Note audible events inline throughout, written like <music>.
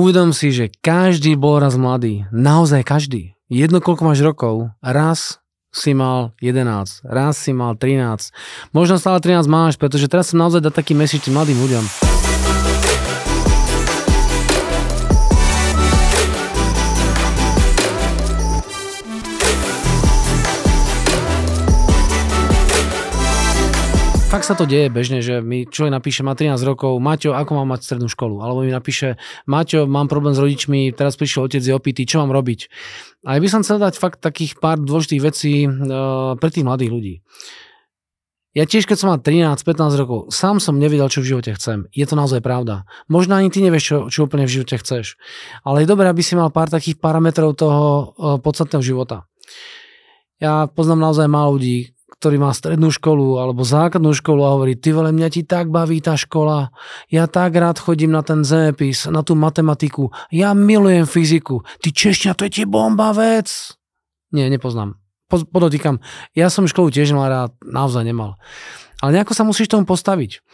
uvedom si, že každý bol raz mladý. Naozaj každý. Jedno koľko máš rokov, raz si mal 11, raz si mal 13. Možno stále 13 máš, pretože teraz som naozaj dať taký message tým mladým ľuďom. Fakt sa to deje bežne, že mi človek napíše, má 13 rokov, Maťo, ako mám mať strednú školu? Alebo mi napíše, Maťo, mám problém s rodičmi, teraz prišiel otec, je opitý, čo mám robiť? A ja by som chcel dať fakt takých pár dôležitých vecí uh, pre tých mladých ľudí. Ja tiež, keď som mal 13-15 rokov, sám som nevedel, čo v živote chcem. Je to naozaj pravda. Možno ani ty nevieš, čo, čo úplne v živote chceš. Ale je dobré, aby si mal pár takých parametrov toho uh, podstatného života. Ja poznám naozaj málo ľudí, ktorý má strednú školu alebo základnú školu a hovorí, ty vole, mňa ti tak baví tá škola, ja tak rád chodím na ten zemepis, na tú matematiku, ja milujem fyziku, ty češťa, to je ti bomba vec. Nie, nepoznám. Podotýkam, ja som školu tiež mal rád, naozaj nemal. Ale nejako sa musíš tomu postaviť.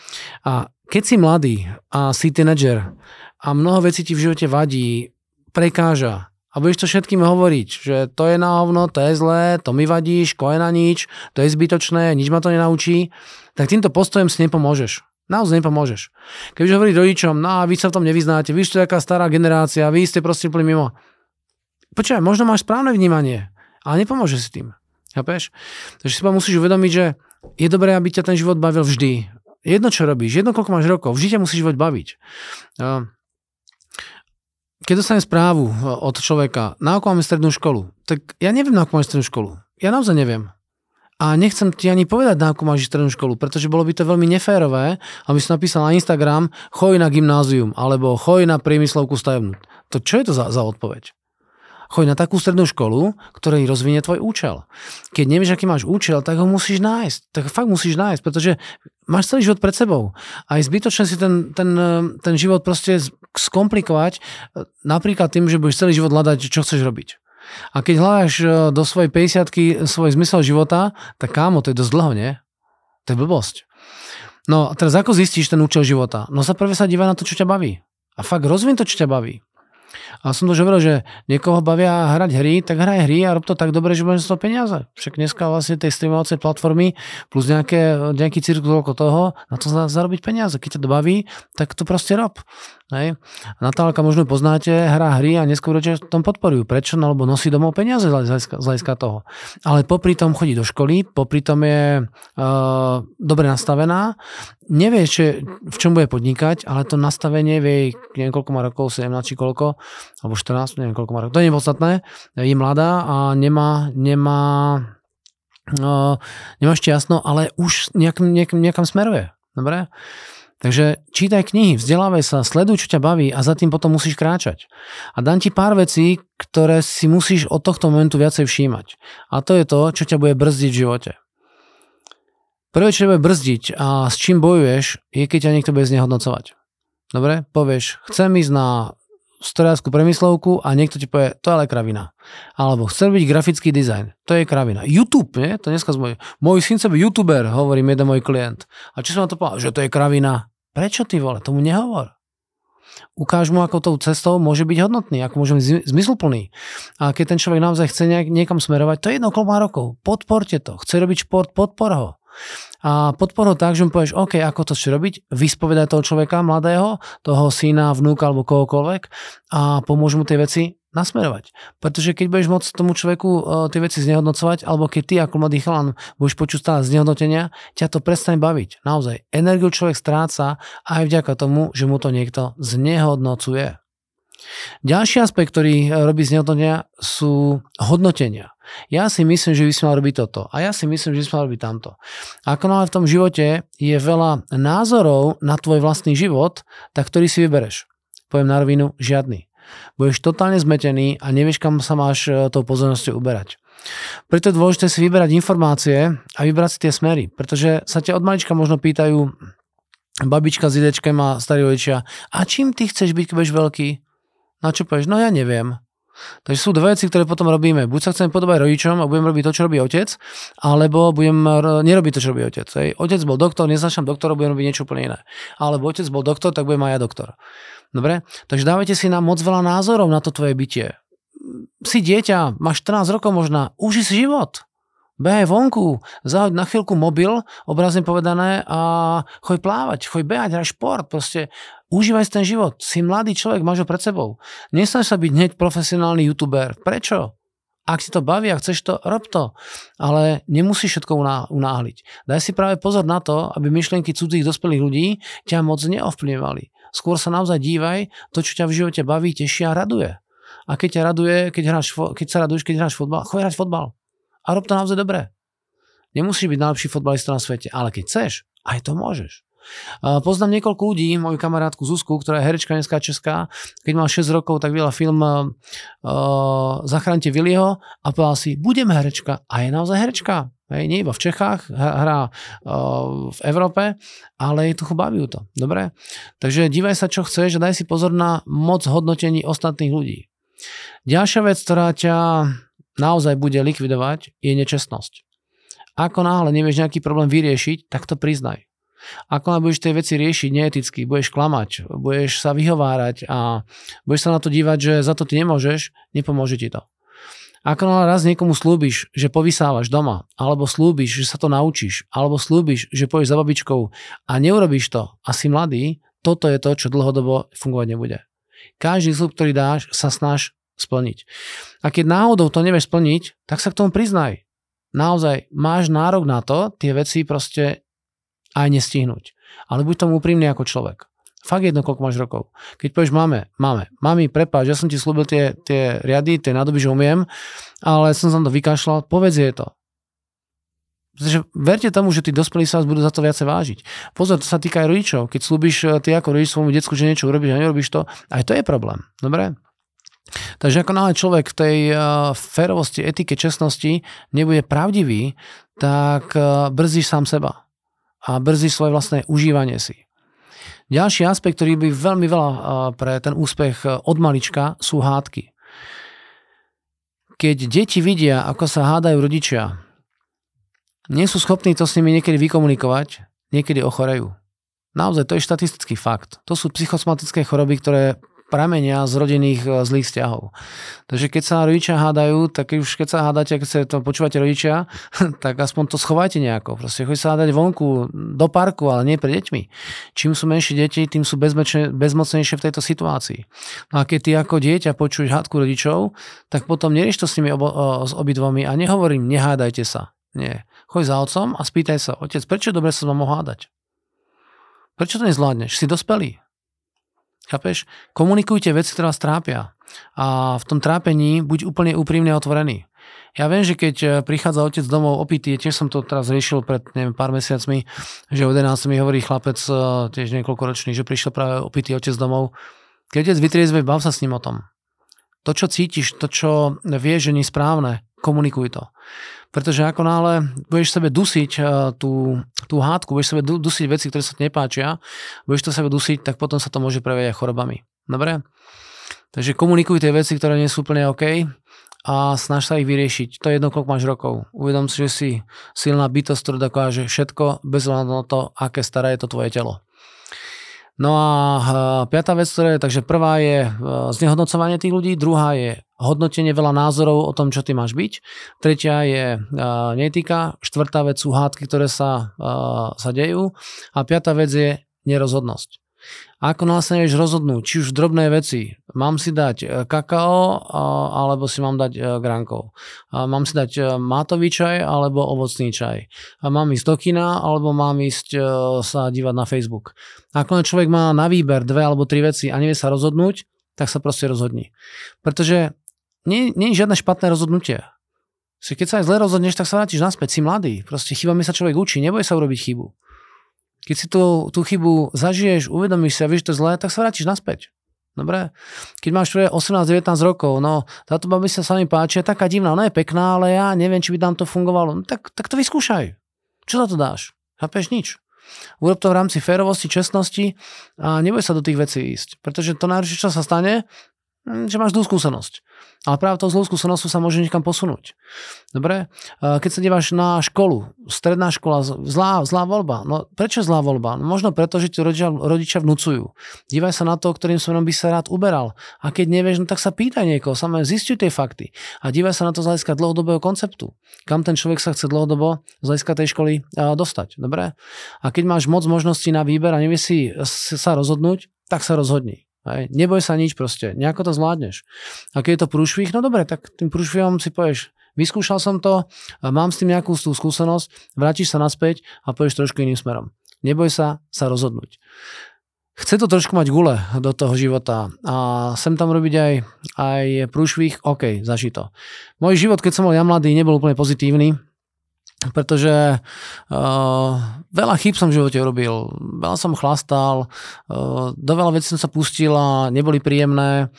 A keď si mladý a si teenager a mnoho vecí ti v živote vadí, prekáža, a budeš to všetkým hovoriť, že to je na hovno, to je zlé, to mi vadí, ško je na nič, to je zbytočné, nič ma to nenaučí, tak týmto postojom si nepomôžeš. Naozaj nepomôžeš. Keď už hovorí rodičom, no a vy sa v tom nevyznáte, vy ste taká stará generácia, vy ste proste úplne mimo. Počkaj, možno máš správne vnímanie, ale nepomôže si tým. Chápeš? Takže si musíš uvedomiť, že je dobré, aby ťa ten život bavil vždy. Jedno, čo robíš, jedno, koľko máš rokov, vždy ťa musí život baviť keď dostanem správu e, od človeka, na ako máme strednú školu, tak ja neviem, na ako máš strednú školu. Ja naozaj neviem. A nechcem ti ani povedať, na ako máš strednú školu, pretože bolo by to veľmi neférové, aby si napísal na Instagram choj na gymnázium, alebo choj na priemyslovku stavebnú. To čo je to za, za odpoveď? Choď na takú strednú školu, ktorej rozvinie tvoj účel. Keď nevieš, aký máš účel, tak ho musíš nájsť. Tak fakt musíš nájsť, pretože máš celý život pred sebou. A je zbytočné si ten, ten, ten život proste skomplikovať napríklad tým, že budeš celý život hľadať, čo chceš robiť. A keď hľadáš e, do svojej 50 svoj zmysel života, tak kámo, to je dosť dlho, nie? To je blbosť. No a teraz ako zistíš ten účel života? No sa prvé sa díva na to, čo ťa baví. A fakt rozvin to, čo ťa baví. A som to už hovoril, že niekoho bavia hrať hry, tak hraj hry a rob to tak dobre, že budeš z toho peniaze. Však dneska vlastne tej streamovacej platformy plus nejaké, nejaký cirkus okolo toho, na to zarobiť peniaze. Keď ťa to baví, tak to proste rob. Hej. Natálka možno poznáte, hrá hry a neskôr rodičia tom podporujú. Prečo? No lebo nosí domov peniaze z hľadiska toho. Ale popri tom chodí do školy, popri tom je uh, dobre nastavená, nevie, či, v čom bude podnikať, ale to nastavenie vie, neviem koľko má rokov, 17 či koľko, alebo 14, neviem koľko má rokov, to je podstatné, je mladá a nemá, nemá, uh, nemá ešte jasno, ale už nejakým, nejakým, nejakam smeruje. Dobre? Takže čítaj knihy, vzdelávaj sa, sleduj, čo ťa baví a za tým potom musíš kráčať. A dám ti pár vecí, ktoré si musíš od tohto momentu viacej všímať. A to je to, čo ťa bude brzdiť v živote. Prvé, čo bude brzdiť a s čím bojuješ, je keď ťa niekto bude znehodnocovať. Dobre? Povieš, chcem ísť na strojárskú premyslovku a niekto ti povie, to je ale kravina. Alebo chcem byť grafický dizajn, to je kravina. YouTube, nie? To dneska môj, môj syn sa youtuber, hovorí mi jeden môj klient. A čo som na to povedal? Že to je kravina. Prečo ty vole? Tomu nehovor. Ukáž mu, ako tou cestou môže byť hodnotný, ako môže byť zmysluplný. A keď ten človek naozaj chce niekam smerovať, to je jedno koľko má rokov. Podporte to. Chce robiť šport, podpor ho a podporu tak, že mu povieš, OK, ako to chceš robiť, vyspovedaj toho človeka mladého, toho syna, vnúka alebo kohokoľvek a pomôž mu tie veci nasmerovať. Pretože keď budeš môcť tomu človeku uh, tie veci znehodnocovať, alebo keď ty ako mladý chalan budeš počuť stále znehodnotenia, ťa to prestane baviť. Naozaj, energiu človek stráca aj vďaka tomu, že mu to niekto znehodnocuje. Ďalší aspekt, ktorý robí znehodnotenia, sú hodnotenia. Ja si myslím, že by sme mali robiť toto. A ja si myslím, že by sme mali robiť tamto. Ako náhle v tom živote je veľa názorov na tvoj vlastný život, tak ktorý si vybereš? Poviem na rovinu, žiadny. Budeš totálne zmetený a nevieš, kam sa máš e, tou pozornosťou uberať. Preto je dôležité si vyberať informácie a vybrať si tie smery, pretože sa ťa od malička možno pýtajú babička s idečkem a starí rodičia, a čím ty chceš byť, keď budeš veľký? Na čo povieš? No ja neviem. Takže sú dve veci, ktoré potom robíme. Buď sa chcem podobať rodičom a budem robiť to, čo robí otec, alebo budem nerobiť to, čo robí otec. Hej. Otec bol doktor, neznačam doktora, budem robiť niečo úplne iné. Alebo otec bol doktor, tak budem aj ja doktor. Dobre? Takže dávajte si na moc veľa názorov na to tvoje bytie. Si dieťa, máš 14 rokov možná, uži si život. Behaj vonku, zahoď na chvíľku mobil, obrazne povedané, a choď plávať, choď behať, hraj šport, proste užívaj ten život. Si mladý človek, máš ho pred sebou. Nesnaž sa byť hneď profesionálny youtuber. Prečo? Ak si to baví a chceš to, rob to. Ale nemusíš všetko unáhliť. Daj si práve pozor na to, aby myšlienky cudzích dospelých ľudí ťa moc neovplyvňovali. Skôr sa naozaj dívaj, to, čo ťa v živote baví, teší a raduje. A keď ťa raduje, keď, hráš, keď sa raduješ, keď hráš fotbal, choď hrať fotbal a rob to naozaj dobre. Nemusíš byť najlepší fotbalista na svete, ale keď chceš, aj to môžeš. Poznám niekoľko ľudí, moju kamarátku Zuzku, ktorá je herečka dneska česká. Keď mal 6 rokov, tak videla film uh, Zachránte Viliho a povedala si, budem herečka. A je naozaj herečka. Hej, nie iba v Čechách, hrá uh, v Európe, ale je to baví to. Dobre? Takže dívaj sa, čo chceš a daj si pozor na moc hodnotení ostatných ľudí. Ďalšia vec, ktorá ťa naozaj bude likvidovať, je nečestnosť. Ako náhle nevieš nejaký problém vyriešiť, tak to priznaj. Ako budeš tie veci riešiť neeticky, budeš klamať, budeš sa vyhovárať a budeš sa na to dívať, že za to ty nemôžeš, nepomôže ti to. Ako raz niekomu slúbiš, že povysávaš doma, alebo slúbiš, že sa to naučíš, alebo slúbiš, že pôjdeš za babičkou a neurobíš to a si mladý, toto je to, čo dlhodobo fungovať nebude. Každý slúb, ktorý dáš, sa snaž splniť. A keď náhodou to nevieš splniť, tak sa k tomu priznaj. Naozaj máš nárok na to tie veci proste aj nestihnúť. Ale buď tomu úprimný ako človek. Fakt jedno, koľko máš rokov. Keď povieš máme, máme, mami, prepáč, ja som ti slúbil tie, tie riady, tie nádoby, že umiem, ale som sa to vykašľal, povedz je to. Pretože verte tomu, že tí dospelí sa vás budú za to viacej vážiť. Pozor, to sa týka aj rodičov. Keď slúbiš eh, ty ako rodič svojmu decku, že niečo urobíš a nerobíš to, aj to je problém. Dobre? Takže ako náhle človek v tej uh, férovosti, etike, čestnosti nebude pravdivý, tak uh, brzdíš sám seba a brzdíš svoje vlastné užívanie si. Ďalší aspekt, ktorý by veľmi veľa pre ten úspech od malička, sú hádky. Keď deti vidia, ako sa hádajú rodičia, nie sú schopní to s nimi niekedy vykomunikovať, niekedy ochorejú. Naozaj, to je štatistický fakt. To sú psychosomatické choroby, ktoré pramenia z rodinných e, zlých vzťahov. Takže keď sa rodičia hádajú, tak už keď sa hádate, keď sa to počúvate rodičia, <laughs> tak aspoň to schovajte nejako. Proste choď sa hádať vonku do parku, ale nie pre deťmi. Čím sú menšie deti, tým sú bezmocnejšie v tejto situácii. No a keď ty ako dieťa počuješ hádku rodičov, tak potom nerieš to s nimi obo, s obidvomi a nehovorím, nehádajte sa. Nie. Choď za otcom a spýtaj sa, otec, prečo dobre sa s vám hádať? Prečo to nezvládneš? Si dospelý. Chápeš? Komunikujte veci, ktoré vás trápia. A v tom trápení buď úplne úprimne otvorený. Ja viem, že keď e, prichádza otec domov opitý, tiež som to teraz riešil pred neviem, pár mesiacmi, že o 11 mi hovorí chlapec, e, tiež niekoľkoročný, že prišiel práve opitý otec domov. Keď otec vytriezve, bav sa s ním o tom. To, čo cítiš, to, čo vieš, že nie správne, komunikuj to. Pretože ako náhle budeš sebe dusiť eh, tú, tú hádku, budeš sebe dusiť veci, ktoré sa ti nepáčia, budeš to sebe dusiť, tak potom sa to môže prejaviť aj chorobami. Dobre? Takže komunikuj tie veci, ktoré nie sú úplne OK a snaž sa ich vyriešiť. To je jedno, koľko máš rokov. Uvedom si, že si silná bytosť, ktorá dokáže všetko bez ohľadu na to, aké staré je to tvoje telo. No a piatá vec, ktorá je, takže prvá je e, znehodnocovanie tých ľudí, druhá je hodnotenie veľa názorov o tom, čo ty máš byť, tretia je e, netika, štvrtá vec sú hádky, ktoré sa, e, sa dejú a piatá vec je nerozhodnosť. Ako nás nevieš rozhodnúť, či už drobné veci, mám si dať e, kakao alebo si mám dať e, grankov. Mám si dať e, mátový čaj alebo ovocný čaj. Mám ísť do kina alebo mám ísť sa dívať na Facebook. Ako človek má na výber dve alebo tri veci a nevie sa rozhodnúť, tak sa proste rozhodni. Pretože nie, nie je žiadne špatné rozhodnutie. Keď sa aj zle rozhodneš, tak sa vrátiš naspäť, si mladý. Proste chybami sa človek učí, neboj sa urobiť chybu. Keď si tú, tú chybu zažiješ, uvedomíš si a vieš, to zlé, tak sa vrátiš naspäť. Dobre? Keď máš 18-19 rokov, no táto babi sa sa mi páči, je taká divná, ona je pekná, ale ja neviem, či by tam to fungovalo. No, tak, tak to vyskúšaj. Čo za to dáš? Chápeš nič. Urob to v rámci férovosti, čestnosti a neboj sa do tých vecí ísť. Pretože to najhoršie, čo sa stane, že máš zlú skúsenosť. Ale práve tou zlou skúsenosťou sa môže niekam posunúť. Dobre? Keď sa díváš na školu, stredná škola, zlá, zlá voľba. No prečo zlá voľba? No, možno preto, že ti rodičia, rodičia vnúcujú. Dívaj sa na to, ktorým smerom by sa rád uberal. A keď nevieš, no tak sa pýtaj niekoho, samé zistuj tie fakty. A dívaj sa na to z hľadiska dlhodobého konceptu. Kam ten človek sa chce dlhodobo z hľadiska tej školy dostať. Dobre? A keď máš moc možností na výber a nevieš si sa rozhodnúť, tak sa rozhodni. Hej. Neboj sa nič proste, nejako to zvládneš. A keď je to prúšvih, no dobre, tak tým prúšvihom si povieš, vyskúšal som to, mám s tým nejakú tú skúsenosť, vrátiš sa naspäť a povieš trošku iným smerom. Neboj sa sa rozhodnúť. Chce to trošku mať gule do toho života a sem tam robiť aj, aj prúšvih, OK, zaži to. Môj život, keď som bol ja mladý, nebol úplne pozitívny, pretože uh, veľa chyb som v živote robil, veľa som chlastal, uh, do veľa vecí som sa pustil a neboli príjemné,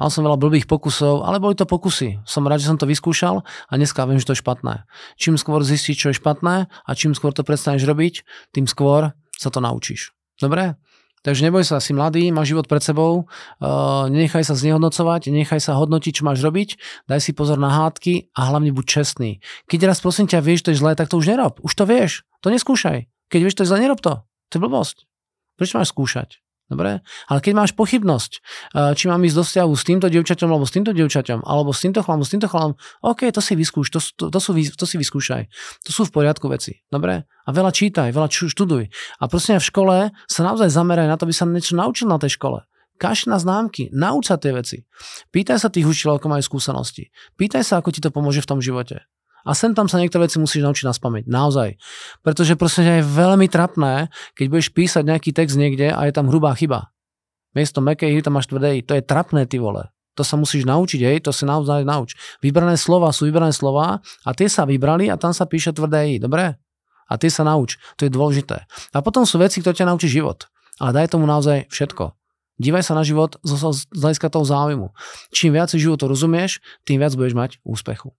mal som veľa blbých pokusov, ale boli to pokusy. Som rád, že som to vyskúšal a dneska viem, že to je špatné. Čím skôr zistíš, čo je špatné a čím skôr to prestaneš robiť, tým skôr sa to naučíš. Dobre? Takže neboj sa, si mladý, máš život pred sebou, uh, nenechaj sa znehodnocovať, nechaj sa hodnotiť, čo máš robiť, daj si pozor na hádky a hlavne buď čestný. Keď raz prosím ťa vieš, to je zlé, tak to už nerob. Už to vieš, to neskúšaj. Keď vieš, to je zlé, nerob to. To je blbosť. Prečo máš skúšať? Dobre? Ale keď máš pochybnosť, eh, či mám ísť do vzťahu s týmto dievčaťom, alebo s týmto dievčaťom, alebo s týmto chalom, s týmto chalom, OK, to si vyskúš, to, to, to, sú, to si vyskúšaj. To sú v poriadku veci. Dobre? A veľa čítaj, veľa študuj. A prosím v škole sa naozaj zameraj na to, aby sa niečo naučil na tej škole. Kaš na známky, nauč sa tie veci. Pýtaj sa tých učiteľov, ako majú skúsenosti. Pýtaj sa, ako ti to pomôže v tom živote. A sem tam sa niektoré veci musíš naučiť na spameť. Naozaj. Pretože proste je veľmi trapné, keď budeš písať nejaký text niekde a je tam hrubá chyba. Miesto mekej hry tam máš tvrdé To je trapné, ty vole. To sa musíš naučiť, hej, to si naozaj nauč. Vybrané slova sú vybrané slova a tie sa vybrali a tam sa píše tvrdé i, dobre? A tie sa nauč, to je dôležité. A potom sú veci, ktoré ťa naučí život. Ale daj tomu naozaj všetko. Dívaj sa na život z hľadiska toho záujmu. Čím viac životu rozumieš, tým viac budeš mať úspechu.